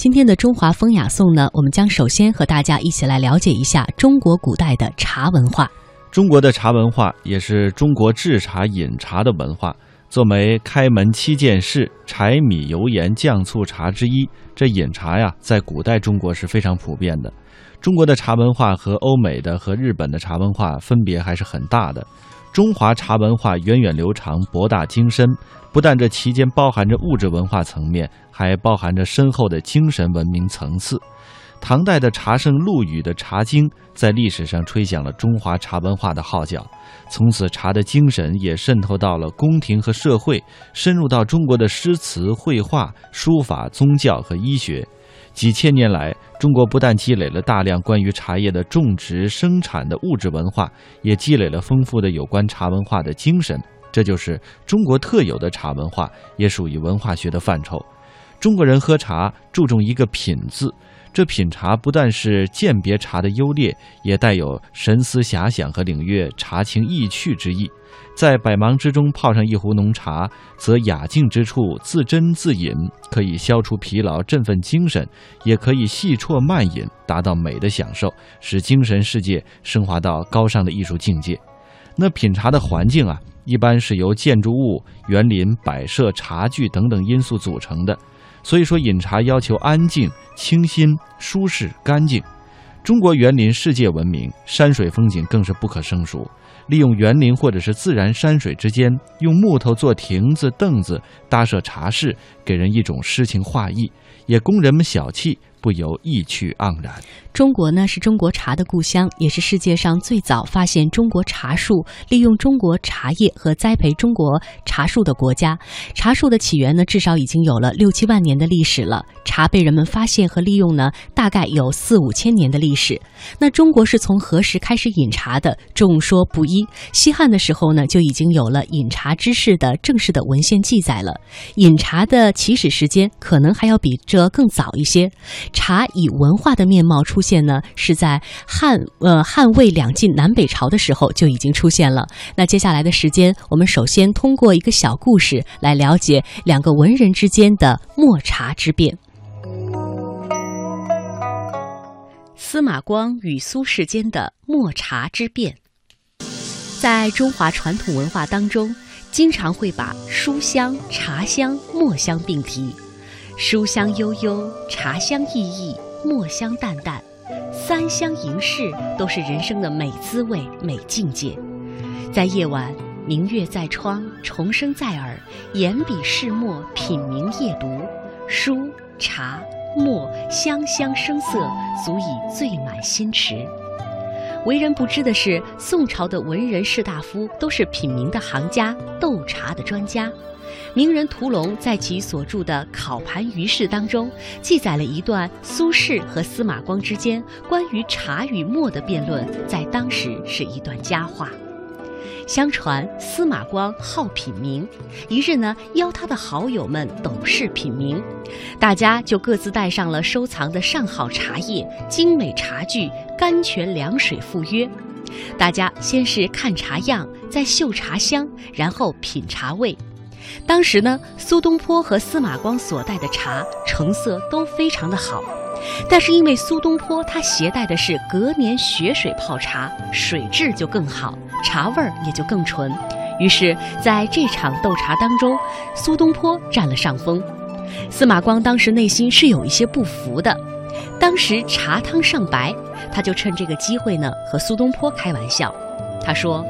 今天的中华风雅颂呢，我们将首先和大家一起来了解一下中国古代的茶文化。中国的茶文化也是中国制茶饮茶的文化。作为开门七件事，柴米油盐酱醋茶之一，这饮茶呀，在古代中国是非常普遍的。中国的茶文化和欧美的和日本的茶文化分别还是很大的。中华茶文化源远流长、博大精深，不但这其间包含着物质文化层面，还包含着深厚的精神文明层次。唐代的茶圣陆羽的《茶经》在历史上吹响了中华茶文化的号角，从此茶的精神也渗透到了宫廷和社会，深入到中国的诗词、绘画、书法、宗教和医学。几千年来，中国不但积累了大量关于茶叶的种植、生产的物质文化，也积累了丰富的有关茶文化的精神。这就是中国特有的茶文化，也属于文化学的范畴。中国人喝茶注重一个“品”字。这品茶不但是鉴别茶的优劣，也带有神思遐想和领略茶情意趣之意。在百忙之中泡上一壶浓茶，则雅静之处自斟自饮，可以消除疲劳、振奋精神；也可以细啜慢饮，达到美的享受，使精神世界升华到高尚的艺术境界。那品茶的环境啊，一般是由建筑物、园林、摆设、茶具等等因素组成的。所以说，饮茶要求安静、清新、舒适、干净。中国园林世界闻名，山水风景更是不可胜数。利用园林或者是自然山水之间，用木头做亭子、凳子，搭设茶室，给人一种诗情画意，也供人们小憩。不由意趣盎然。中国呢是中国茶的故乡，也是世界上最早发现中国茶树、利用中国茶叶和栽培中国茶树的国家。茶树的起源呢，至少已经有了六七万年的历史了。茶被人们发现和利用呢，大概有四五千年的历史。那中国是从何时开始饮茶的？众说不一。西汉的时候呢，就已经有了饮茶知识的正式的文献记载了。饮茶的起始时间可能还要比这更早一些。茶以文化的面貌出现呢，是在汉呃汉魏两晋南北朝的时候就已经出现了。那接下来的时间，我们首先通过一个小故事来了解两个文人之间的墨茶之变。司马光与苏轼间的墨茶之变，在中华传统文化当中，经常会把书香、茶香、墨香并提。书香悠悠，茶香溢溢，墨香淡淡，三香盈室都是人生的美滋味、美境界。在夜晚，明月在窗，虫声在耳，眼笔试墨，品茗夜读，书、茶、墨香香声色，足以醉满心池。为人不知的是，宋朝的文人士大夫都是品茗的行家，斗茶的专家。名人屠龙在其所著的《考盘于世》当中，记载了一段苏轼和司马光之间关于茶与墨的辩论，在当时是一段佳话。相传司马光好品茗，一日呢邀他的好友们斗试品茗，大家就各自带上了收藏的上好茶叶、精美茶具、甘泉凉水赴约。大家先是看茶样，再嗅茶香，然后品茶味。当时呢，苏东坡和司马光所带的茶成色都非常的好，但是因为苏东坡他携带的是隔年雪水泡茶，水质就更好，茶味儿也就更纯。于是，在这场斗茶当中，苏东坡占了上风。司马光当时内心是有一些不服的。当时茶汤尚白，他就趁这个机会呢和苏东坡开玩笑，他说：“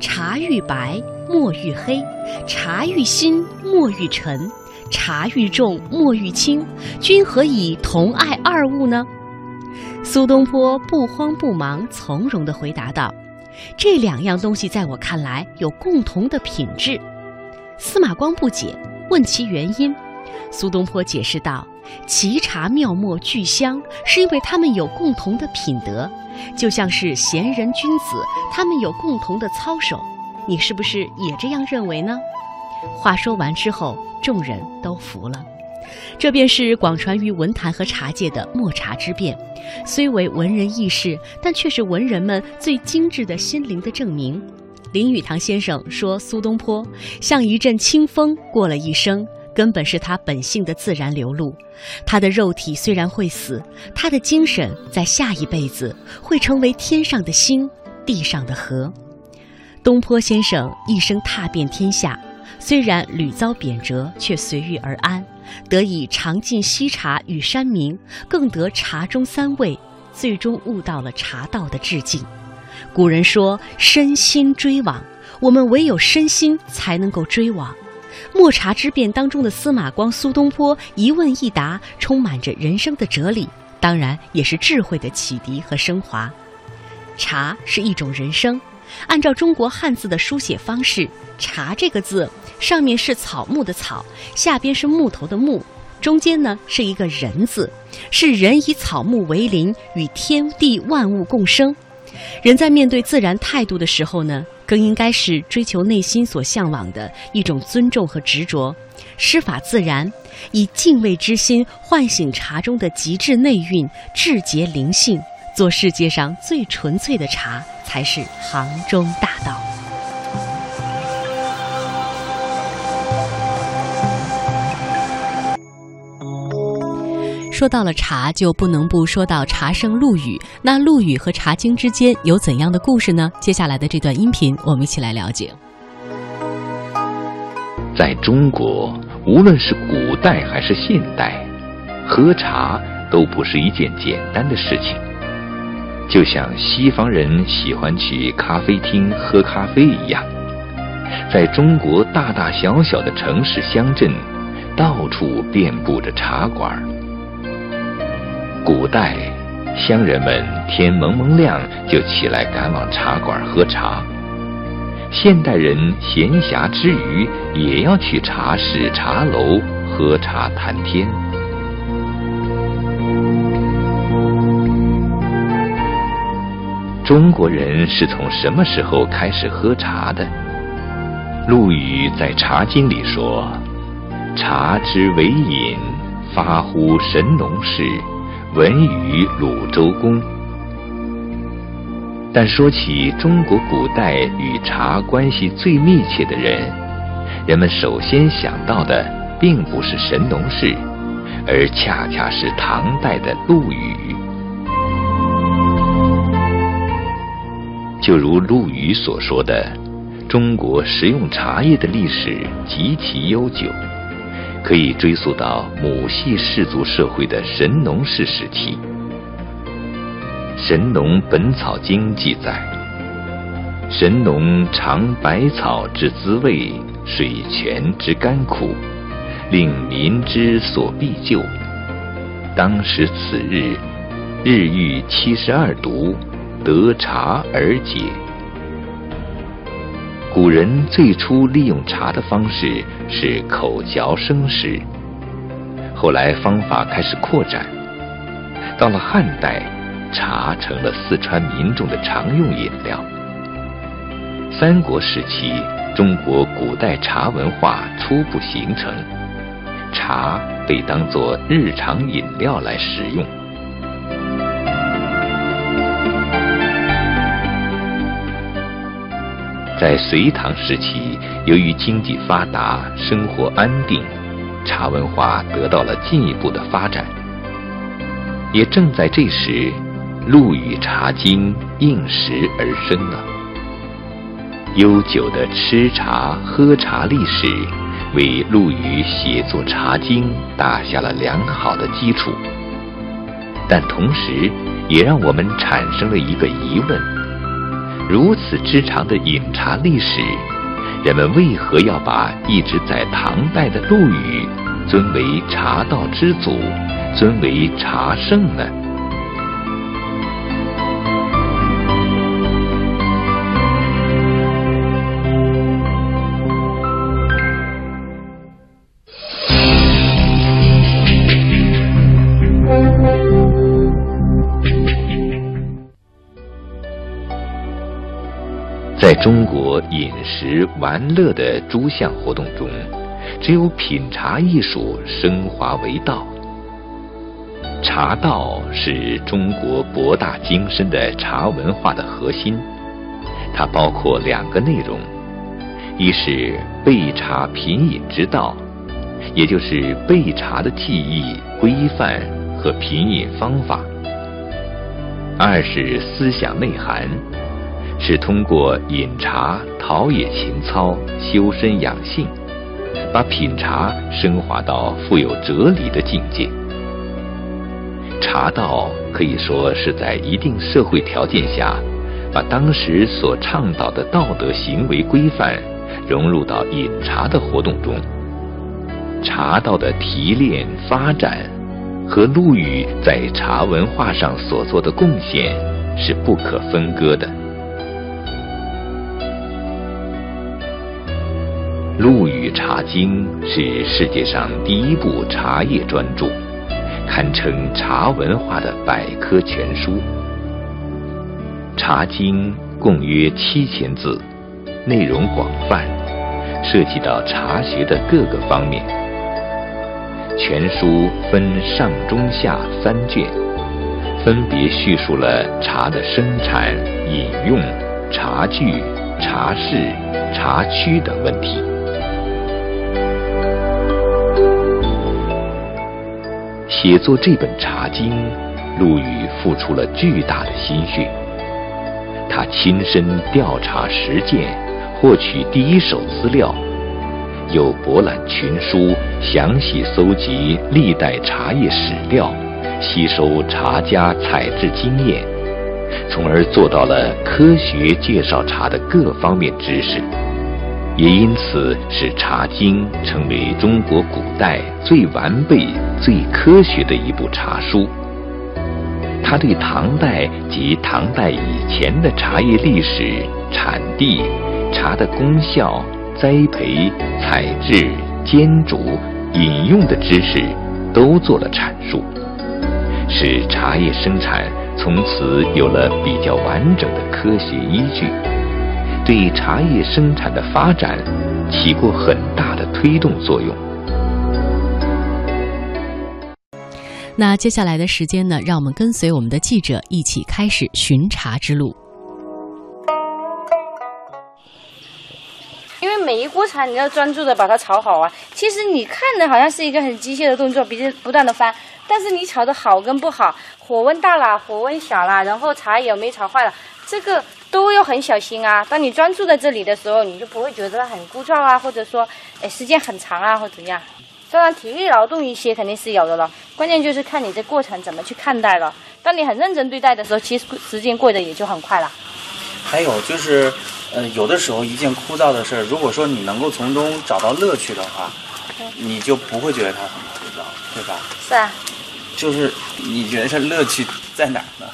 茶欲白。”墨愈黑，茶愈新，墨愈沉；茶愈重，墨愈轻。君何以同爱二物呢？苏东坡不慌不忙，从容地回答道：“这两样东西在我看来有共同的品质。”司马光不解，问其原因。苏东坡解释道：“奇茶妙墨俱香，是因为他们有共同的品德，就像是贤人君子，他们有共同的操守。”你是不是也这样认为呢？话说完之后，众人都服了。这便是广传于文坛和茶界的墨茶之变，虽为文人轶事，但却是文人们最精致的心灵的证明。林语堂先生说：“苏东坡像一阵清风，过了一生，根本是他本性的自然流露。他的肉体虽然会死，他的精神在下一辈子会成为天上的星，地上的河。东坡先生一生踏遍天下，虽然屡遭贬谪，却随遇而安，得以尝尽西茶与山明，更得茶中三味，最终悟到了茶道的致敬。古人说：“身心追往”，我们唯有身心才能够追往。墨茶之变当中的司马光、苏东坡一问一答，充满着人生的哲理，当然也是智慧的启迪和升华。茶是一种人生。按照中国汉字的书写方式，“茶”这个字上面是草木的“草”，下边是木头的“木”，中间呢是一个人字，是人以草木为邻，与天地万物共生。人在面对自然态度的时候呢，更应该是追求内心所向往的一种尊重和执着，师法自然，以敬畏之心唤醒茶中的极致内蕴、至洁灵性，做世界上最纯粹的茶。才是行中大道。说到了茶，就不能不说到茶圣陆羽。那陆羽和《茶经》之间有怎样的故事呢？接下来的这段音频，我们一起来了解。在中国，无论是古代还是现代，喝茶都不是一件简单的事情。就像西方人喜欢去咖啡厅喝咖啡一样，在中国大大小小的城市乡镇，到处遍布着茶馆。古代乡人们天蒙蒙亮就起来赶往茶馆喝茶，现代人闲暇之余也要去茶室、茶楼喝茶谈天。中国人是从什么时候开始喝茶的？陆羽在《茶经》里说：“茶之为饮，发乎神农氏，闻于鲁周公。”但说起中国古代与茶关系最密切的人，人们首先想到的并不是神农氏，而恰恰是唐代的陆羽。就如陆羽所说的，中国食用茶叶的历史极其悠久，可以追溯到母系氏族社会的神农氏时期。《神农本草经》记载：“神农尝百草之滋味，水泉之甘苦，令民之所必救。当时此日，日遇七十二毒。”得茶而解。古人最初利用茶的方式是口嚼生食，后来方法开始扩展。到了汉代，茶成了四川民众的常用饮料。三国时期，中国古代茶文化初步形成，茶被当作日常饮料来食用。在隋唐时期，由于经济发达、生活安定，茶文化得到了进一步的发展。也正在这时，陆羽《茶经》应时而生了。悠久的吃茶喝茶历史，为陆羽写作《茶经》打下了良好的基础。但同时，也让我们产生了一个疑问。如此之长的饮茶历史，人们为何要把一直在唐代的陆羽尊为茶道之祖，尊为茶圣呢？饮食玩乐的诸项活动中，只有品茶艺术升华为道。茶道是中国博大精深的茶文化的核心，它包括两个内容：一是备茶品饮之道，也就是备茶的技艺、规范和品饮方法；二是思想内涵，是通过饮茶陶冶情操、修身养性，把品茶升华到富有哲理的境界。茶道可以说是在一定社会条件下，把当时所倡导的道德行为规范融入到饮茶的活动中。茶道的提炼发展和陆羽在茶文化上所做的贡献是不可分割的。《陆羽茶经》是世界上第一部茶叶专著。堪称茶文化的百科全书，《茶经》共约七千字，内容广泛，涉及到茶学的各个方面。全书分上、中、下三卷，分别叙述了茶的生产、饮用、茶具、茶室、茶区等问题。写作这本《茶经》，陆羽付出了巨大的心血。他亲身调查实践，获取第一手资料，又博览群书，详细搜集历代茶叶史料，吸收茶家采制经验，从而做到了科学介绍茶的各方面知识。也因此，使《茶经》成为中国古代最完备、最科学的一部茶书。他对唐代及唐代以前的茶叶历史、产地、茶的功效、栽培、采制、煎煮、饮用的知识都做了阐述，使茶叶生产从此有了比较完整的科学依据。对茶叶生产的发展起过很大的推动作用。那接下来的时间呢，让我们跟随我们的记者一起开始巡茶之路。因为每一锅茶你要专注的把它炒好啊。其实你看的好像是一个很机械的动作，比如不断的翻，但是你炒的好跟不好，火温大了，火温小了，然后茶有没有炒坏了，这个。都要很小心啊！当你专注在这里的时候，你就不会觉得很枯燥啊，或者说，哎，时间很长啊，或怎样。当然，体力劳动一些肯定是有的了，关键就是看你这过程怎么去看待了。当你很认真对待的时候，其实时间过得也就很快了。还有就是，呃，有的时候一件枯燥的事儿，如果说你能够从中找到乐趣的话，你就不会觉得它很枯燥，对吧？是啊。就是你觉得是乐趣在哪儿呢？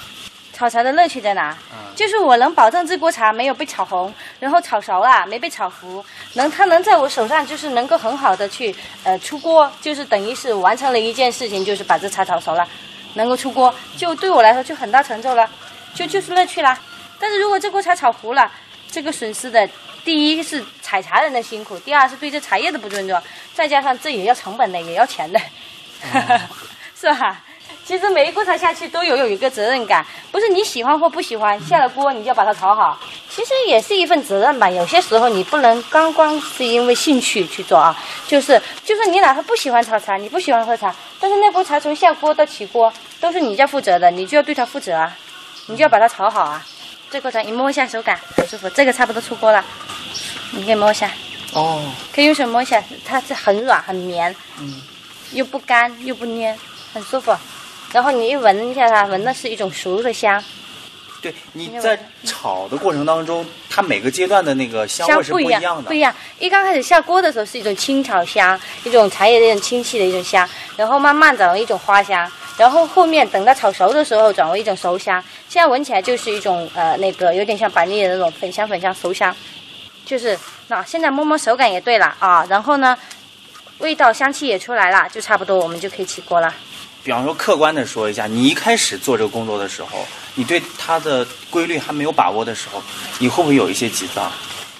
炒茶的乐趣在哪？就是我能保证这锅茶没有被炒红，然后炒熟了没被炒糊，能它能在我手上就是能够很好的去呃出锅，就是等于是完成了一件事情，就是把这茶炒熟了，能够出锅，就对我来说就很大成就了，就就是乐趣啦。但是如果这锅茶炒糊了，这个损失的第一是采茶人的辛苦，第二是对这茶叶的不尊重，再加上这也要成本的，也要钱的，是吧？其实每一锅茶下去都有有一个责任感，不是你喜欢或不喜欢，下了锅你就要把它炒好。其实也是一份责任吧。有些时候你不能刚光是因为兴趣去做啊，就是就是你哪怕不喜欢炒茶，你不喜欢喝茶，但是那锅茶从下锅到起锅都是你在负责的，你就要对它负责啊，你就要把它炒好啊。这锅茶你摸一下手感很舒服，这个差不多出锅了，你可以摸一下。哦。可以用手摸一下，它是很软很绵，嗯，又不干又不粘，很舒服。然后你一闻一下它，闻的是一种熟的香。对，你在炒的过程当中，它每个阶段的那个香味是不一样的。不一样，一刚开始下锅的时候是一种青草香，一种茶叶那种清气的一种香，然后慢慢转为一种花香，然后后面等到炒熟的时候转为一种熟香，现在闻起来就是一种呃那个有点像板栗的那种粉香粉香熟香，就是那现在摸摸手感也对了啊，然后呢，味道香气也出来了，就差不多我们就可以起锅了。比方说，客观的说一下，你一开始做这个工作的时候，你对它的规律还没有把握的时候，你会不会有一些急躁？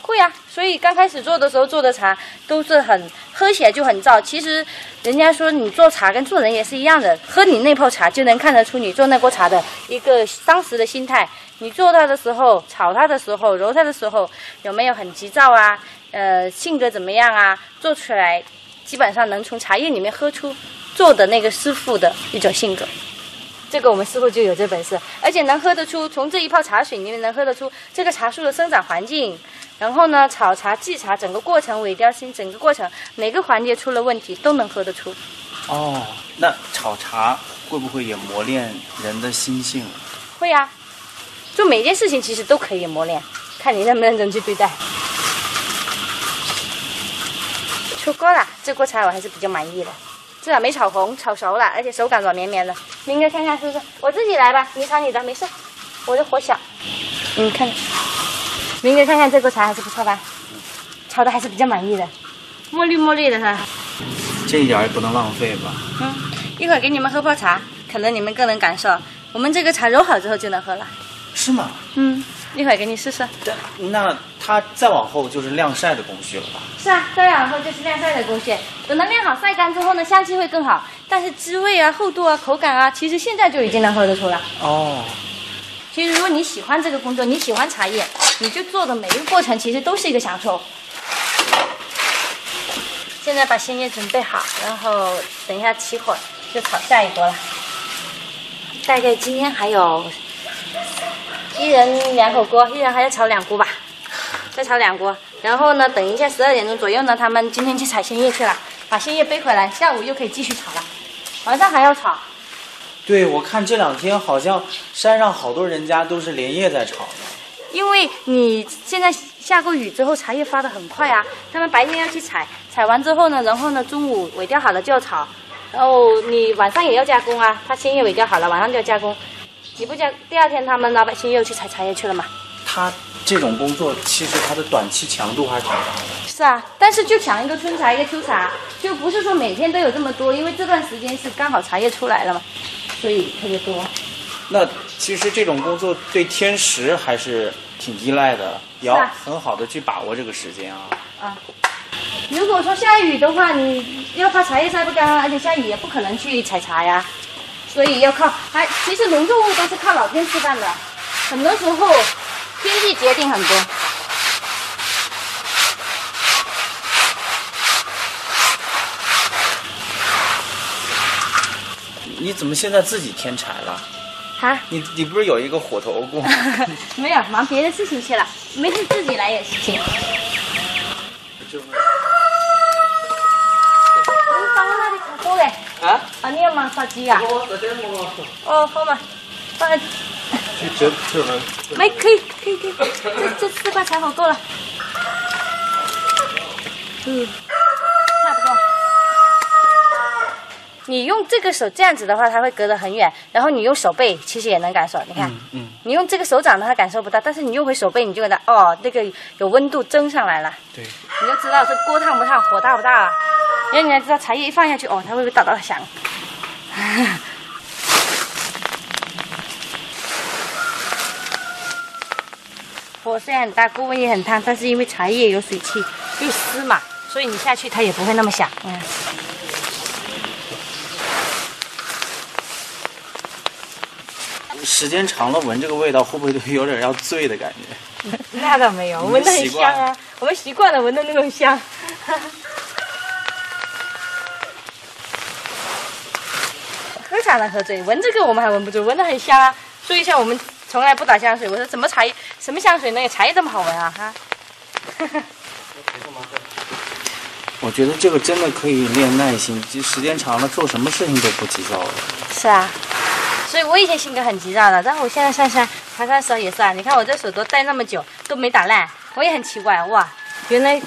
会啊，所以刚开始做的时候做的茶都是很喝起来就很燥。其实人家说你做茶跟做人也是一样的，喝你那泡茶就能看得出你做那锅茶的一个当时的心态。你做它的时候、炒它的时候、揉它的时候，有没有很急躁啊？呃，性格怎么样啊？做出来。基本上能从茶叶里面喝出做的那个师傅的一种性格。这个我们师傅就有这本事，而且能喝得出，从这一泡茶水里面能喝得出这个茶树的生长环境，然后呢，炒茶、制茶整个过程、尾雕心整个过程哪个环节出了问题都能喝得出。哦，那炒茶会不会也磨练人的心性？会呀、做每件事情其实都可以磨练，看你认不认真去对待。出锅了，这锅茶我还是比较满意的，至少没炒红，炒熟了，而且手感软绵绵的。明哥看看是不是？我自己来吧，你炒你的，没事，我的火小。你看，明哥看看这锅茶还是不错吧？炒的还是比较满意的，墨绿墨绿的哈。这一点也不能浪费吧？嗯，一会儿给你们喝泡茶，可能你们更能感受。我们这个茶揉好之后就能喝了。是吗？嗯，一会儿给你试试。但那它再往后就是晾晒的工序了吧？是啊，再往后就是晾晒的工序。等它晾好晒干之后呢，香气会更好，但是滋味啊、厚度啊、口感啊，其实现在就已经能喝得出了。哦，其实如果你喜欢这个工作，你喜欢茶叶，你就做的每一个过程其实都是一个享受。现在把鲜叶准备好，然后等一下起火就炒下一锅了。大概今天还有一人两口锅，一人还要炒两锅吧，再炒两锅。然后呢，等一下十二点钟左右呢，他们今天去采鲜叶去了，把鲜叶背回来，下午又可以继续炒了。晚上还要炒，对，我看这两天好像山上好多人家都是连夜在炒的。因为你现在下过雨之后，茶叶发的很快啊。他们白天要去采，采完之后呢，然后呢中午尾调好了就要炒，然后你晚上也要加工啊。它鲜叶尾调好了，晚上就要加工。你不讲，第二天他们老百姓又去采茶叶去了嘛？他这种工作其实它的短期强度还是挺大的。是啊，但是就抢一个春茶一个秋茶，就不是说每天都有这么多，因为这段时间是刚好茶叶出来了嘛，所以特别多。那其实这种工作对天时还是挺依赖的，也要很好的去把握这个时间啊。啊。如果说下雨的话，你要怕茶叶晒不干啊，而且下雨也不可能去采茶呀，所以要靠还其实农作物都是靠老天吃饭的，很多时候天气决定很多。你怎么现在自己添柴了？啊，你你不是有一个火头过吗？没有忙别的事情去了，没事自己来也行。你放我那里炒锅嘞？啊？啊，你要忙烧鸡啊？哦，好嘛，放在这没可以可以可以，这这四块柴火够了。嗯，差不多。你用这个手这样子的话，它会隔得很远，然后你用手背其实也能感受。你看，嗯你用这个手掌的话感受不到，但是你用回手背，你就觉得哦，那个有温度蒸上来了，对，你就知道这锅烫不烫，火大不大了。然后你才知道茶叶一放下去，哦，它会不会哒哒响？火虽然很大，锅温也很烫，但是因为茶叶有水汽又湿嘛，所以你下去它也不会那么响。嗯。时间长了闻这个味道，会不会就有点要醉的感觉？那倒没有，闻得很香啊，我们习惯了闻的那种香。喝茶能喝醉，闻这个我们还闻不住，闻得很香啊。注意一下我们从来不打香水，我说怎么茶叶什么香水能有茶叶这么好闻啊？哈。我觉得这个真的可以练耐心，就时间长了做什么事情都不急躁了。是啊，所以我以前性格很急躁的，但我现在上山爬山的时候也是啊。你看我这手都戴那么久都没打烂，我也很奇怪哇，原来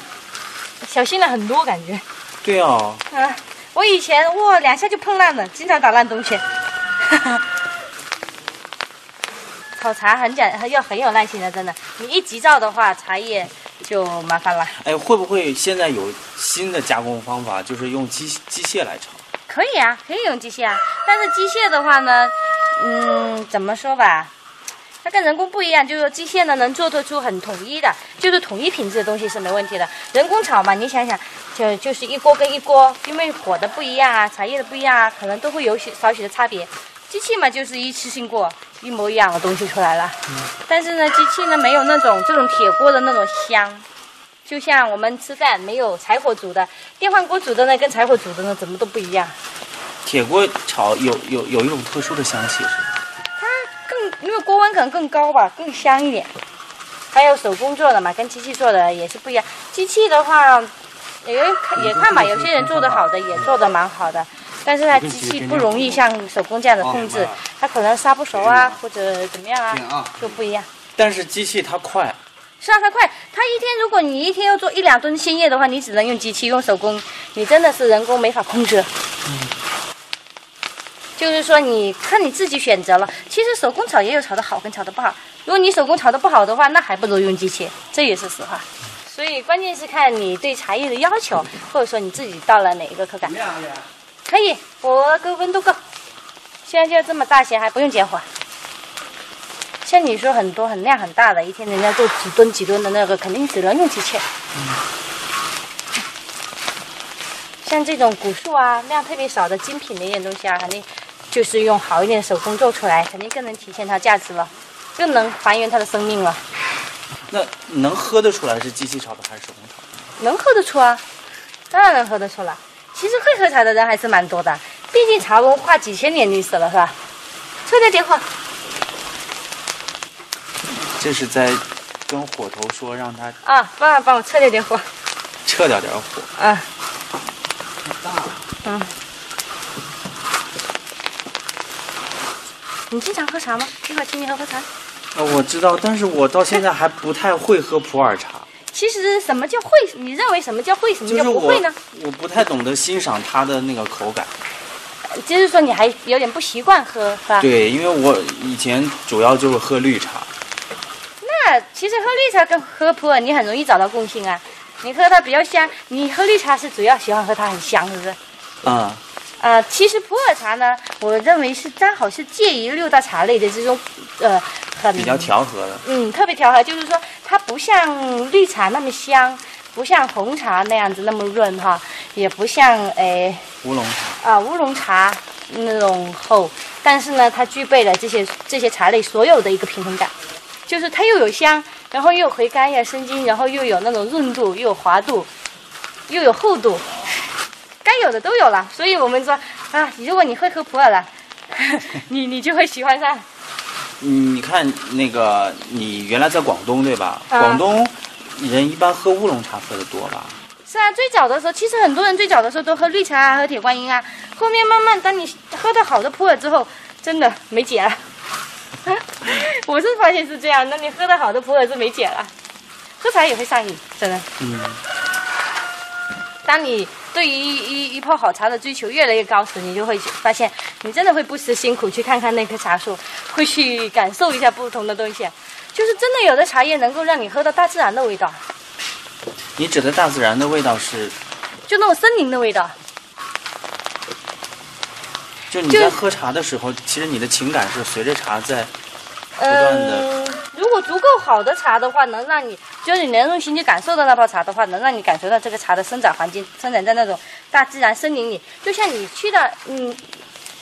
小心了很多感觉。对啊，啊，我以前哇两下就碰烂了，经常打烂东西。炒茶很讲要很有耐心的，真的。你一急躁的话，茶叶就麻烦了。哎，会不会现在有新的加工方法，就是用机机械来炒？可以啊，可以用机械啊。但是机械的话呢，嗯，怎么说吧，它跟人工不一样，就是说机械呢能做得出很统一的，就是统一品质的东西是没问题的。人工炒嘛，你想想，就就是一锅跟一锅，因为火的不一样啊，茶叶的不一样啊，可能都会有许少许的差别。机器嘛，就是一次性过，一模一样的东西出来了。但是呢，机器呢没有那种这种铁锅的那种香。就像我们吃饭没有柴火煮的，电饭锅煮的呢，跟柴火煮的呢，怎么都不一样。铁锅炒有有有一种特殊的香气，是吧？它更因为锅温可能更高吧，更香一点。还有手工做的嘛，跟机器做的也是不一样。机器的话，也也看吧，有些人做的好的也做的蛮好的，但是它机器不容易像手工这样的控制，它可能杀不熟啊，或者怎么样啊，就不一样。但是机器它快，是啊，它快。它一天，如果你一天要做一两吨鲜叶的话，你只能用机器，用手工，你真的是人工没法控制。就是说，你看你自己选择了。其实手工炒也有炒的好跟炒的不好。如果你手工炒的不好的话，那还不如用机器，这也是实话。所以关键是看你对茶叶的要求，或者说你自己到了哪一个口感。可以，我够温度够。现在就这么大些，还不用减火。像你说很多很量很大的，一天人家做几吨几吨的那个，肯定只能用机器。像这种古树啊，量特别少的精品的一点东西啊，肯定就是用好一点手工做出来，肯定更能体现它价值了，更能还原它的生命了。那能喝得出来是机器炒的还是手工炒的？能喝得出啊，当然能喝得出了。其实会喝茶的人还是蛮多的，毕竟茶文化几千年历史了，是吧？撤掉电话。这是在跟火头说让他啊，帮我帮我撤掉点火，撤掉点火。啊。嗯。你经常喝茶吗？一会儿请你喝喝茶。呃，我知道，但是我到现在还不太会喝普洱茶。其实什么叫会？你认为什么叫会？什么叫不会呢？我不太懂得欣赏它的那个口感。就是说你还有点不习惯喝，是吧？对，因为我以前主要就是喝绿茶。那其实喝绿茶跟喝普洱你很容易找到共性啊。你喝它比较香，你喝绿茶是主要喜欢喝它很香，是不是？啊、呃，其实普洱茶呢，我认为是刚好是介于六大茶类的这种，呃，很比较调和的。嗯，特别调和，就是说它不像绿茶那么香，不像红茶那样子那么润哈，也不像诶乌龙茶。啊乌龙茶那种厚，但是呢，它具备了这些这些茶类所有的一个平衡感，就是它又有香，然后又有回甘呀、生津，然后又有那种润度，又有滑度，又有厚度，该有的都有了。所以我们说啊，如果你会喝普洱了，你你就会喜欢上。嗯你看那个，你原来在广东对吧？啊广东人一般喝乌龙茶喝的多吧？是啊，最早的时候，其实很多人最早的时候都喝绿茶啊，喝铁观音啊。后面慢慢，当你喝到好的普洱之后，真的没解了。我是发现是这样，那你喝到好的普洱是没解了，喝茶也会上瘾，真的。嗯。当你对于一一一泡好茶的追求越来越高时，你就会发现，你真的会不辞辛苦去看看那棵茶树，会去感受一下不同的东西。就是真的有的茶叶能够让你喝到大自然的味道，你指的大自然的味道是，就那种森林的味道。就你在喝茶的时候，其实你的情感是随着茶在不断的。果足够好的茶的话，能让你就是你能用心去感受到那泡茶的话，能让你感受到这个茶的生长环境，生长在那种大自然森林里。就像你去到，嗯，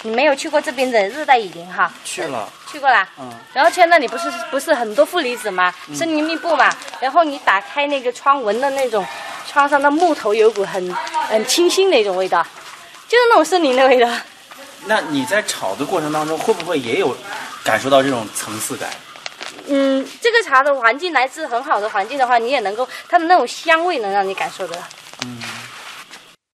你没有去过这边的热带雨林哈？去了，去过啦。嗯。然后去那里不是不是很多负离子嘛，森林密布嘛。然后你打开那个窗闻的那种，窗上的木头有股很很清新的一种味道，就是那种森林的味道。那你在炒的过程当中，会不会也有感受到这种层次感？嗯，这个茶的环境来自很好的环境的话，你也能够它的那种香味能让你感受得到。嗯。